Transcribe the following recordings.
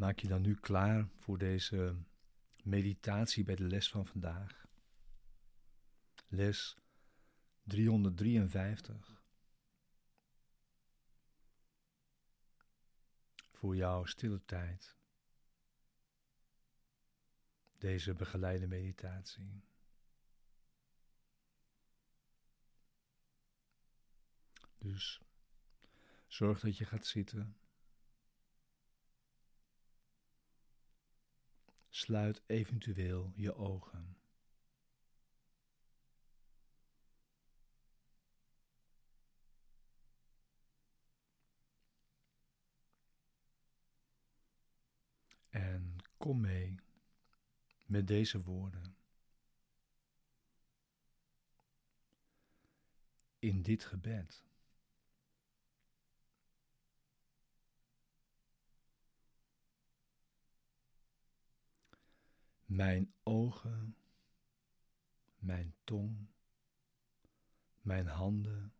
Maak je dan nu klaar voor deze meditatie bij de les van vandaag. Les 353. Voor jouw stille tijd. Deze begeleide meditatie. Dus zorg dat je gaat zitten. Sluit eventueel je ogen. En kom mee met deze woorden. In dit gebed. Mijn ogen, mijn tong, mijn handen,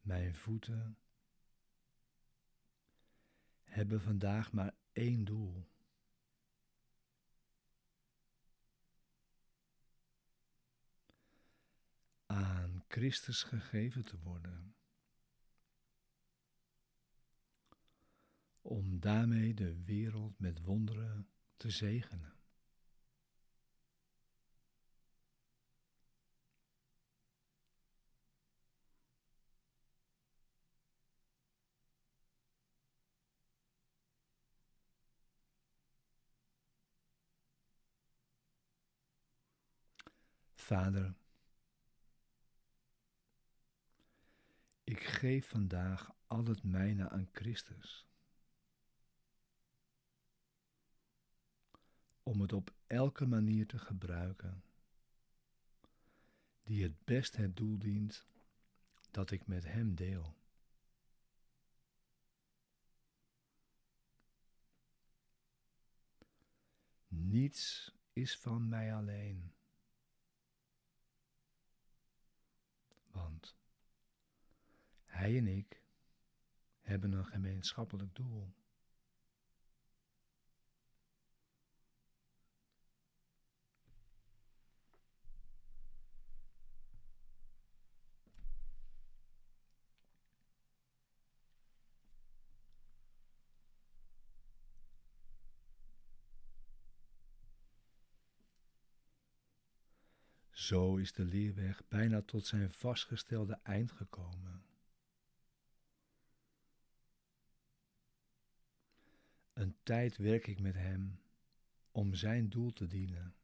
mijn voeten hebben vandaag maar één doel. Aan Christus gegeven te worden. Om daarmee de wereld met wonderen te zegenen. Vader, ik geef vandaag al het mijne aan Christus. Om het op elke manier te gebruiken die het best het doel dient dat ik met Hem deel. Niets is van mij alleen, want Hij en ik hebben een gemeenschappelijk doel. Zo is de leerweg bijna tot zijn vastgestelde eind gekomen. Een tijd werk ik met hem om zijn doel te dienen.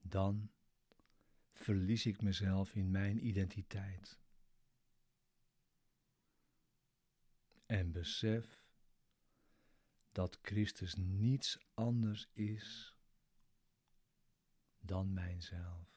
Dan verlies ik mezelf in mijn identiteit. En besef dat Christus niets anders is dan mijzelf.